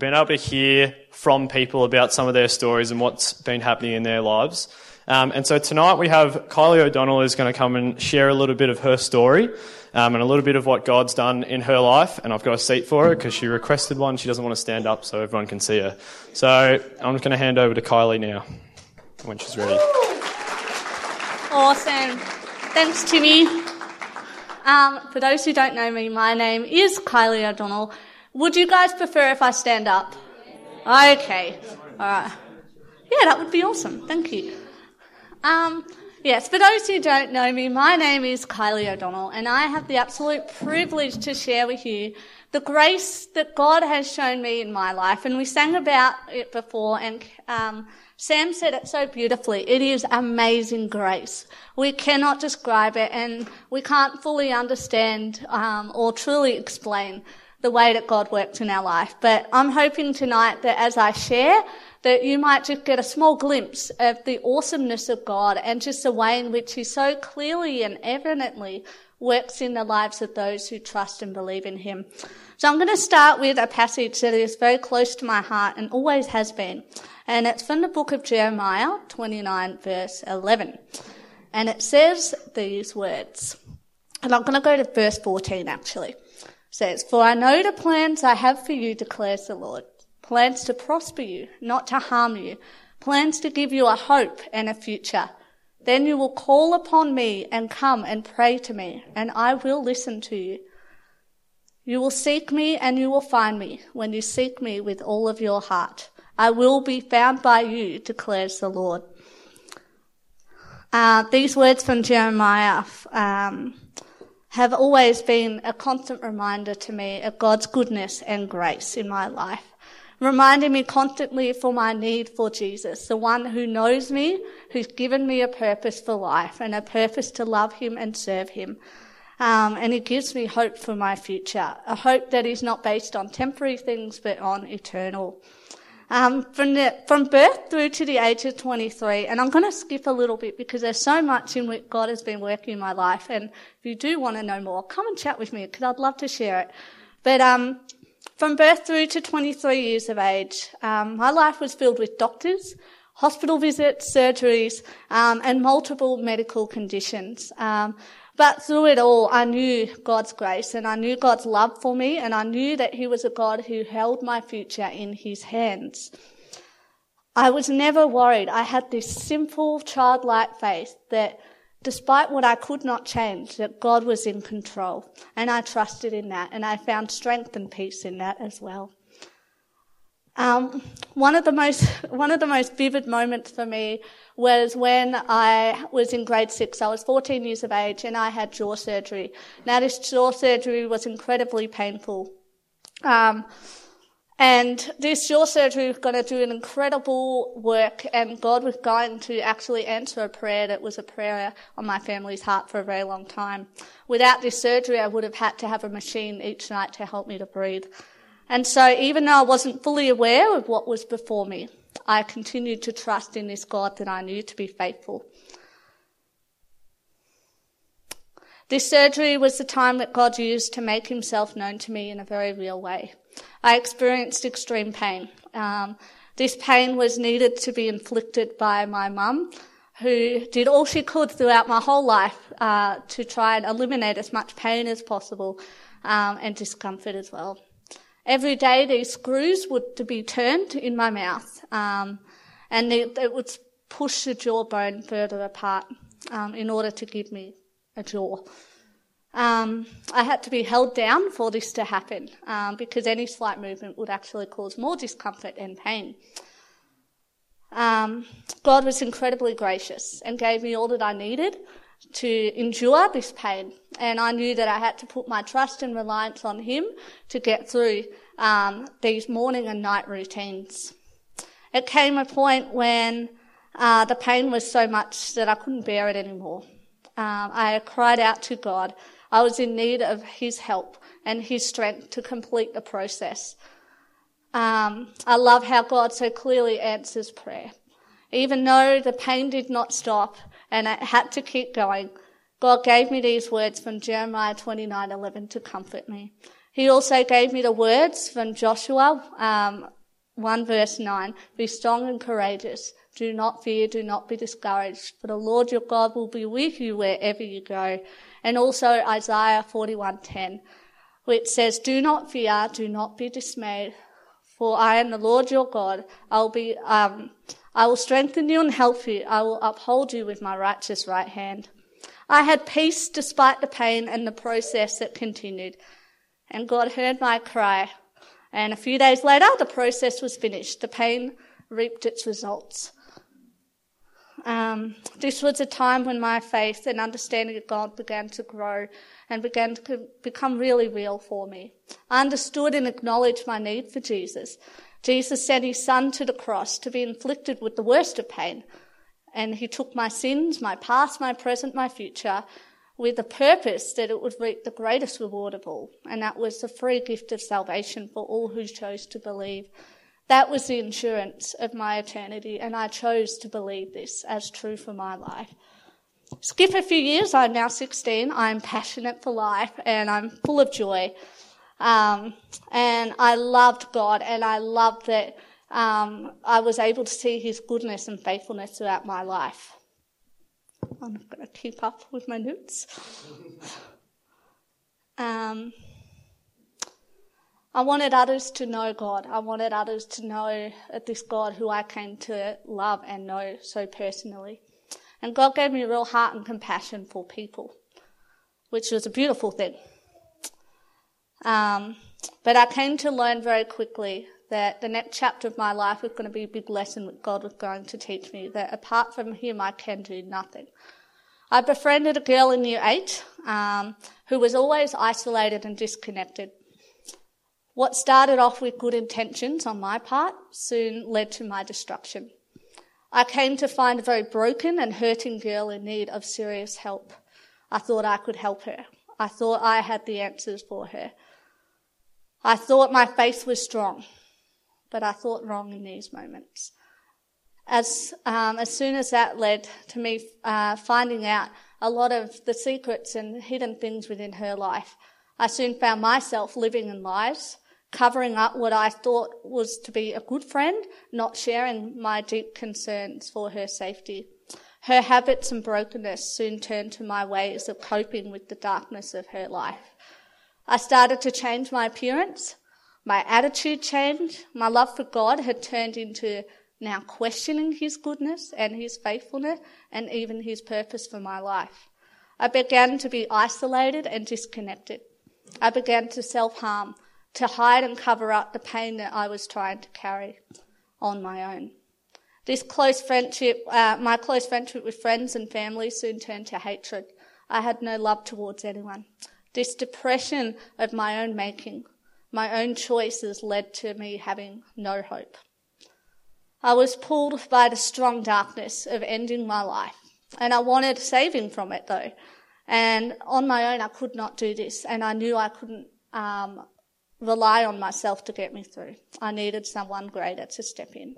We've been able to hear from people about some of their stories and what's been happening in their lives. Um, and so tonight we have Kylie O'Donnell is going to come and share a little bit of her story um, and a little bit of what God's done in her life. And I've got a seat for her because she requested one. She doesn't want to stand up so everyone can see her. So I'm just going to hand over to Kylie now when she's ready. Awesome. Thanks, Timmy. Um, for those who don't know me, my name is Kylie O'Donnell. Would you guys prefer if I stand up? Okay. All right. Yeah, that would be awesome. Thank you. Um, yes, for those who don't know me, my name is Kylie O'Donnell, and I have the absolute privilege to share with you the grace that God has shown me in my life. And we sang about it before, and um, Sam said it so beautifully. It is amazing grace. We cannot describe it, and we can't fully understand um, or truly explain the way that God works in our life. But I'm hoping tonight that as I share, that you might just get a small glimpse of the awesomeness of God and just the way in which He so clearly and evidently works in the lives of those who trust and believe in Him. So I'm going to start with a passage that is very close to my heart and always has been. And it's from the book of Jeremiah 29 verse 11. And it says these words. And I'm going to go to verse 14 actually. Says, For I know the plans I have for you, declares the Lord plans to prosper you, not to harm you, plans to give you a hope and a future. Then you will call upon me and come and pray to me, and I will listen to you. You will seek me and you will find me when you seek me with all of your heart. I will be found by you, declares the Lord. Uh, these words from Jeremiah um, have always been a constant reminder to me of God's goodness and grace in my life reminding me constantly for my need for Jesus, the one who knows me, who's given me a purpose for life and a purpose to love him and serve him. Um, and he gives me hope for my future, a hope that is not based on temporary things but on eternal. Um, from the, from birth through to the age of 23, and I'm going to skip a little bit because there's so much in which God has been working in my life. And if you do want to know more, come and chat with me because I'd love to share it. But um, from birth through to 23 years of age, um, my life was filled with doctors, hospital visits, surgeries, um, and multiple medical conditions. Um, but through it all, I knew God's grace and I knew God's love for me and I knew that He was a God who held my future in His hands. I was never worried. I had this simple childlike faith that despite what I could not change, that God was in control. And I trusted in that, and I found strength and peace in that as well. Um, one of the most one of the most vivid moments for me was when I was in grade six. I was 14 years of age, and I had jaw surgery. Now, this jaw surgery was incredibly painful. Um, and this jaw surgery was going to do an incredible work, and God was going to actually answer a prayer that was a prayer on my family's heart for a very long time. Without this surgery, I would have had to have a machine each night to help me to breathe. And so, even though I wasn't fully aware of what was before me, I continued to trust in this God that I knew to be faithful. This surgery was the time that God used to make himself known to me in a very real way. I experienced extreme pain. Um, this pain was needed to be inflicted by my mum, who did all she could throughout my whole life uh, to try and eliminate as much pain as possible um, and discomfort as well. Every day, these screws would to be turned in my mouth, um, and it, it, would push the jawbone further apart um, in order to give me a jaw. Um, I had to be held down for this to happen um, because any slight movement would actually cause more discomfort and pain. Um, God was incredibly gracious and gave me all that I needed to endure this pain. And I knew that I had to put my trust and reliance on Him to get through um, these morning and night routines. It came a point when uh, the pain was so much that I couldn't bear it anymore. Um, I cried out to God I was in need of his help and his strength to complete the process. Um, I love how God so clearly answers prayer. Even though the pain did not stop and it had to keep going, God gave me these words from Jeremiah 29:11 to comfort me. He also gave me the words from Joshua um, 1 verse 9 Be strong and courageous. Do not fear, do not be discouraged, for the Lord your God will be with you wherever you go. And also Isaiah 41:10, which says, Do not fear, do not be dismayed, for I am the Lord your God. I will be, um, I will strengthen you and help you. I will uphold you with my righteous right hand. I had peace despite the pain and the process that continued. And God heard my cry. And a few days later, the process was finished. The pain reaped its results. Um, this was a time when my faith and understanding of God began to grow and began to become really real for me. I understood and acknowledged my need for Jesus. Jesus sent his son to the cross to be inflicted with the worst of pain. And he took my sins, my past, my present, my future, with the purpose that it would reap the greatest reward of all. And that was the free gift of salvation for all who chose to believe. That was the insurance of my eternity, and I chose to believe this as true for my life. Skip a few years, I'm now 16, I'm passionate for life, and I'm full of joy. Um, and I loved God, and I loved that um, I was able to see His goodness and faithfulness throughout my life. I'm going to keep up with my notes. Um, I wanted others to know God. I wanted others to know this God who I came to love and know so personally. And God gave me real heart and compassion for people, which was a beautiful thing. Um, but I came to learn very quickly that the next chapter of my life was going to be a big lesson that God was going to teach me, that apart from Him, I can do nothing. I befriended a girl in year eight um, who was always isolated and disconnected. What started off with good intentions on my part soon led to my destruction. I came to find a very broken and hurting girl in need of serious help. I thought I could help her. I thought I had the answers for her. I thought my faith was strong, but I thought wrong in these moments. As, um, as soon as that led to me uh, finding out a lot of the secrets and hidden things within her life, I soon found myself living in lies covering up what I thought was to be a good friend, not sharing my deep concerns for her safety. Her habits and brokenness soon turned to my ways of coping with the darkness of her life. I started to change my appearance. My attitude changed. My love for God had turned into now questioning His goodness and His faithfulness and even His purpose for my life. I began to be isolated and disconnected. I began to self-harm to hide and cover up the pain that I was trying to carry on my own. This close friendship, uh, my close friendship with friends and family soon turned to hatred. I had no love towards anyone. This depression of my own making, my own choices led to me having no hope. I was pulled by the strong darkness of ending my life, and I wanted saving from it though. And on my own, I could not do this, and I knew I couldn't um, rely on myself to get me through. I needed someone greater to step in.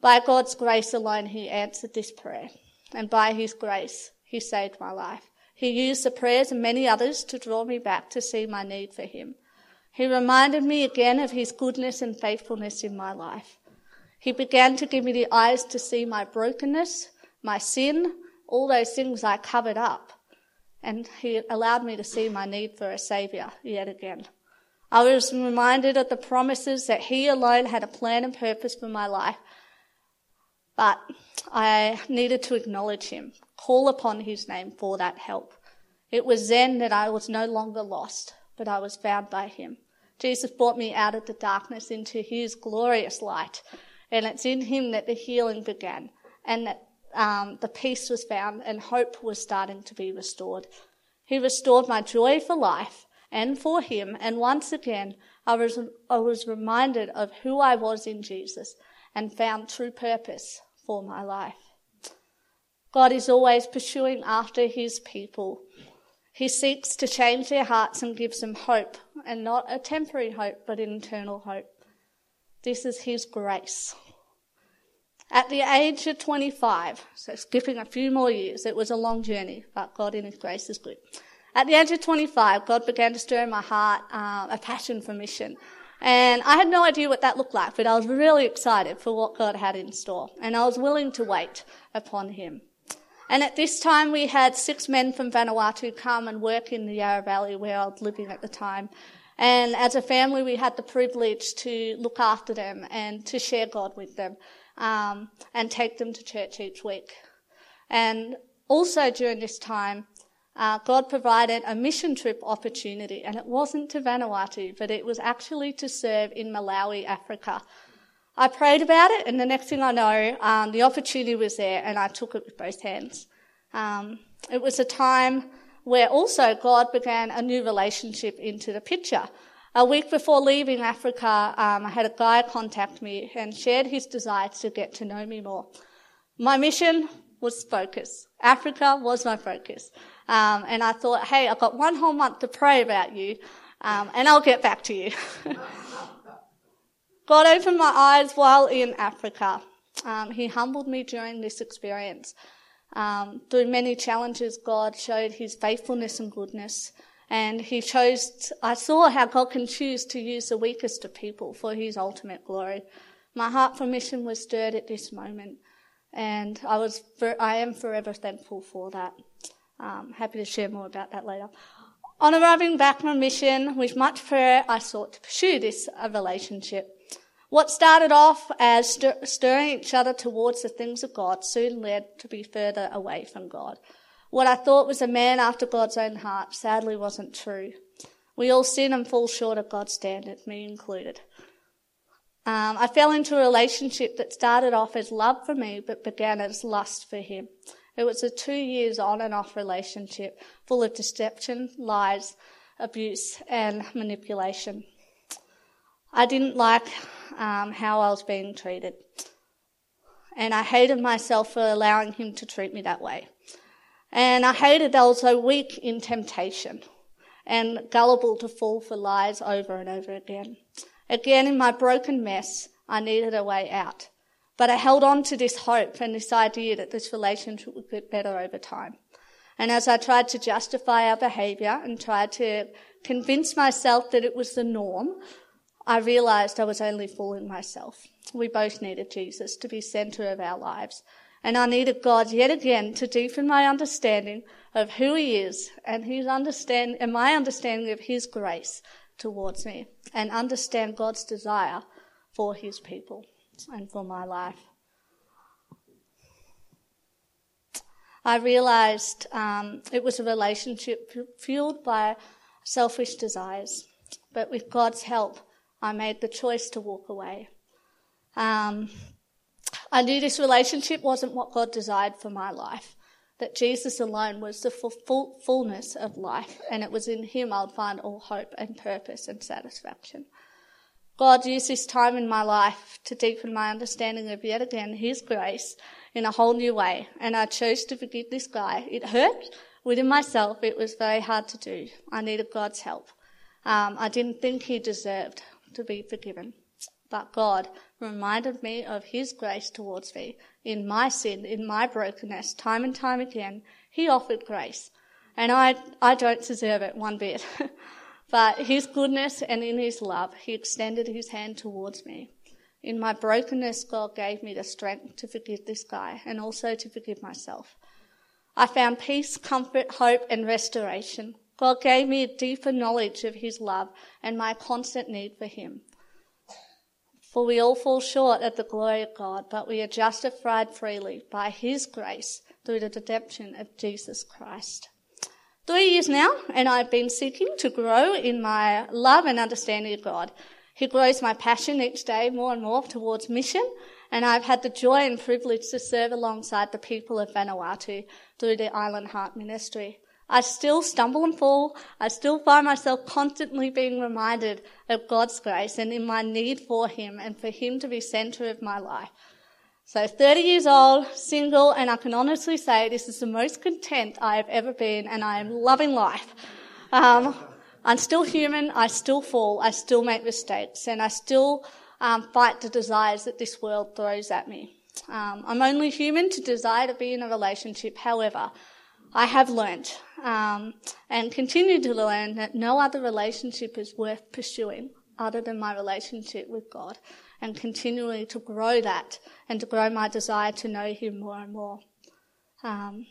By God's grace alone, He answered this prayer. And by His grace, He saved my life. He used the prayers of many others to draw me back to see my need for Him. He reminded me again of His goodness and faithfulness in my life. He began to give me the eyes to see my brokenness, my sin, all those things I covered up. And He allowed me to see my need for a Saviour yet again. I was reminded of the promises that He alone had a plan and purpose for my life. But I needed to acknowledge Him, call upon His name for that help. It was then that I was no longer lost, but I was found by Him. Jesus brought me out of the darkness into His glorious light. And it's in Him that the healing began and that um, the peace was found and hope was starting to be restored. He restored my joy for life and for him. And once again, I was, I was reminded of who I was in Jesus and found true purpose for my life. God is always pursuing after his people. He seeks to change their hearts and gives them hope, and not a temporary hope, but an eternal hope. This is his grace. At the age of 25, so skipping a few more years, it was a long journey, but God in his grace is good. At the age of 25, God began to stir in my heart uh, a passion for mission. And I had no idea what that looked like, but I was really excited for what God had in store. And I was willing to wait upon Him. And at this time, we had six men from Vanuatu come and work in the Yarra Valley where I was living at the time. And as a family, we had the privilege to look after them and to share God with them um, and take them to church each week. And also during this time, uh, God provided a mission trip opportunity, and it wasn't to Vanuatu, but it was actually to serve in Malawi, Africa. I prayed about it, and the next thing I know, um, the opportunity was there, and I took it with both hands. Um, it was a time where also God began a new relationship into the picture. A week before leaving Africa, um, I had a guy contact me and shared his desire to get to know me more. My mission was focus. Africa was my focus. Um, and I thought, hey, I've got one whole month to pray about you, um, and I'll get back to you. God opened my eyes while in Africa. Um, he humbled me during this experience. Um, through many challenges, God showed his faithfulness and goodness. And he chose, I saw how God can choose to use the weakest of people for his ultimate glory. My heart for mission was stirred at this moment. And I was, I am forever thankful for that. Um, happy to share more about that later. On arriving back from mission, with much prayer, I sought to pursue this relationship. What started off as stir- stirring each other towards the things of God soon led to be further away from God. What I thought was a man after God's own heart sadly wasn't true. We all sin and fall short of God's standard, me included. Um, I fell into a relationship that started off as love for me but began as lust for him. It was a two years on and off relationship full of deception, lies, abuse, and manipulation. I didn't like um, how I was being treated. And I hated myself for allowing him to treat me that way. And I hated I was so weak in temptation and gullible to fall for lies over and over again. Again, in my broken mess, I needed a way out. But I held on to this hope and this idea that this relationship would get better over time. And as I tried to justify our behaviour and tried to convince myself that it was the norm, I realized I was only fooling myself. We both needed Jesus to be center of our lives. And I needed God yet again to deepen my understanding of who He is and His understand and my understanding of His grace towards me and understand God's desire for His people and for my life. I realized um, it was a relationship fueled by selfish desires, but with God's help, I made the choice to walk away. Um, I knew this relationship wasn't what God desired for my life, that Jesus alone was the full, fullness of life, and it was in Him I'd find all hope and purpose and satisfaction. God used this time in my life to deepen my understanding of yet again His grace in a whole new way, and I chose to forgive this guy. It hurt within myself, it was very hard to do. I needed God's help. Um, I didn't think He deserved to be forgiven. But God reminded me of His grace towards me in my sin, in my brokenness, time and time again. He offered grace. And I, I don't deserve it one bit. but His goodness and in His love, He extended His hand towards me. In my brokenness, God gave me the strength to forgive this guy and also to forgive myself. I found peace, comfort, hope, and restoration. God gave me a deeper knowledge of His love and my constant need for Him. For we all fall short of the glory of God, but we are justified freely by His grace through the redemption of Jesus Christ. Three years now, and I've been seeking to grow in my love and understanding of God. He grows my passion each day more and more towards mission, and I've had the joy and privilege to serve alongside the people of Vanuatu through the Island Heart Ministry. I still stumble and fall. I still find myself constantly being reminded of God's grace and in my need for Him and for Him to be center of my life. So 30 years old, single, and I can honestly say this is the most content I have ever been and I am loving life. Um, I'm still human. I still fall. I still make mistakes and I still um, fight the desires that this world throws at me. Um, I'm only human to desire to be in a relationship. However, I have learnt um, and continue to learn that no other relationship is worth pursuing other than my relationship with God, and continually to grow that and to grow my desire to know Him more and more. Um,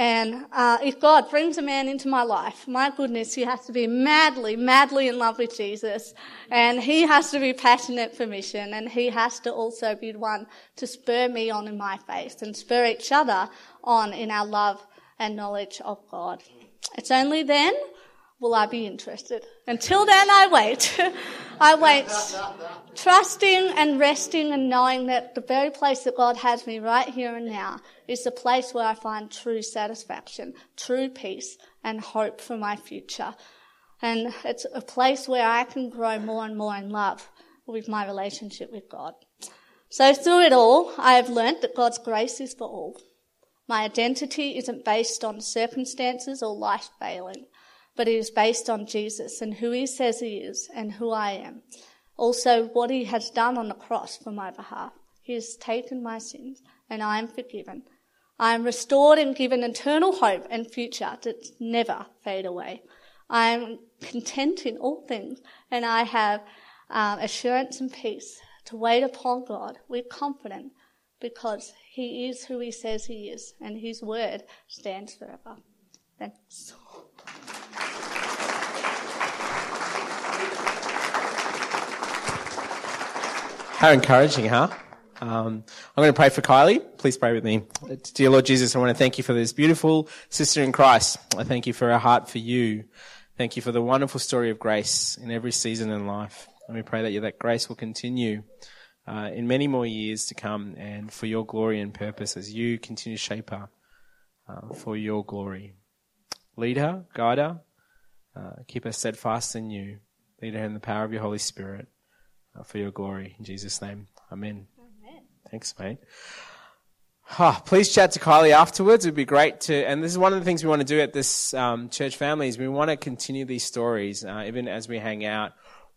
and uh, if God brings a man into my life, my goodness, he has to be madly, madly in love with Jesus. And he has to be passionate for mission. And he has to also be one to spur me on in my faith and spur each other on in our love and knowledge of God. It's only then will I be interested. Until then, I wait. I wait, trusting and resting and knowing that the very place that God has me right here and now is the place where I find true satisfaction, true peace, and hope for my future. And it's a place where I can grow more and more in love with my relationship with God. So through it all, I have learnt that God's grace is for all. My identity isn't based on circumstances or life failing but it is based on Jesus and who he says he is and who I am. Also, what he has done on the cross for my behalf. He has taken my sins and I am forgiven. I am restored and given eternal hope and future that never fade away. I am content in all things and I have um, assurance and peace to wait upon God with confidence because he is who he says he is and his word stands forever. Thanks. How encouraging, huh? Um, I'm going to pray for Kylie. Please pray with me. Dear Lord Jesus, I want to thank you for this beautiful sister in Christ. I thank you for her heart for you. Thank you for the wonderful story of grace in every season in life. And we pray that that grace will continue uh, in many more years to come and for your glory and purpose as you continue to shape her uh, for your glory. Lead her, guide her, uh, keep her steadfast in you. Lead her in the power of your Holy Spirit. Uh, for your glory. In Jesus' name, amen. amen. Thanks, mate. Oh, please chat to Kylie afterwards. It'd be great to, and this is one of the things we want to do at this um, church family is we want to continue these stories, uh, even as we hang out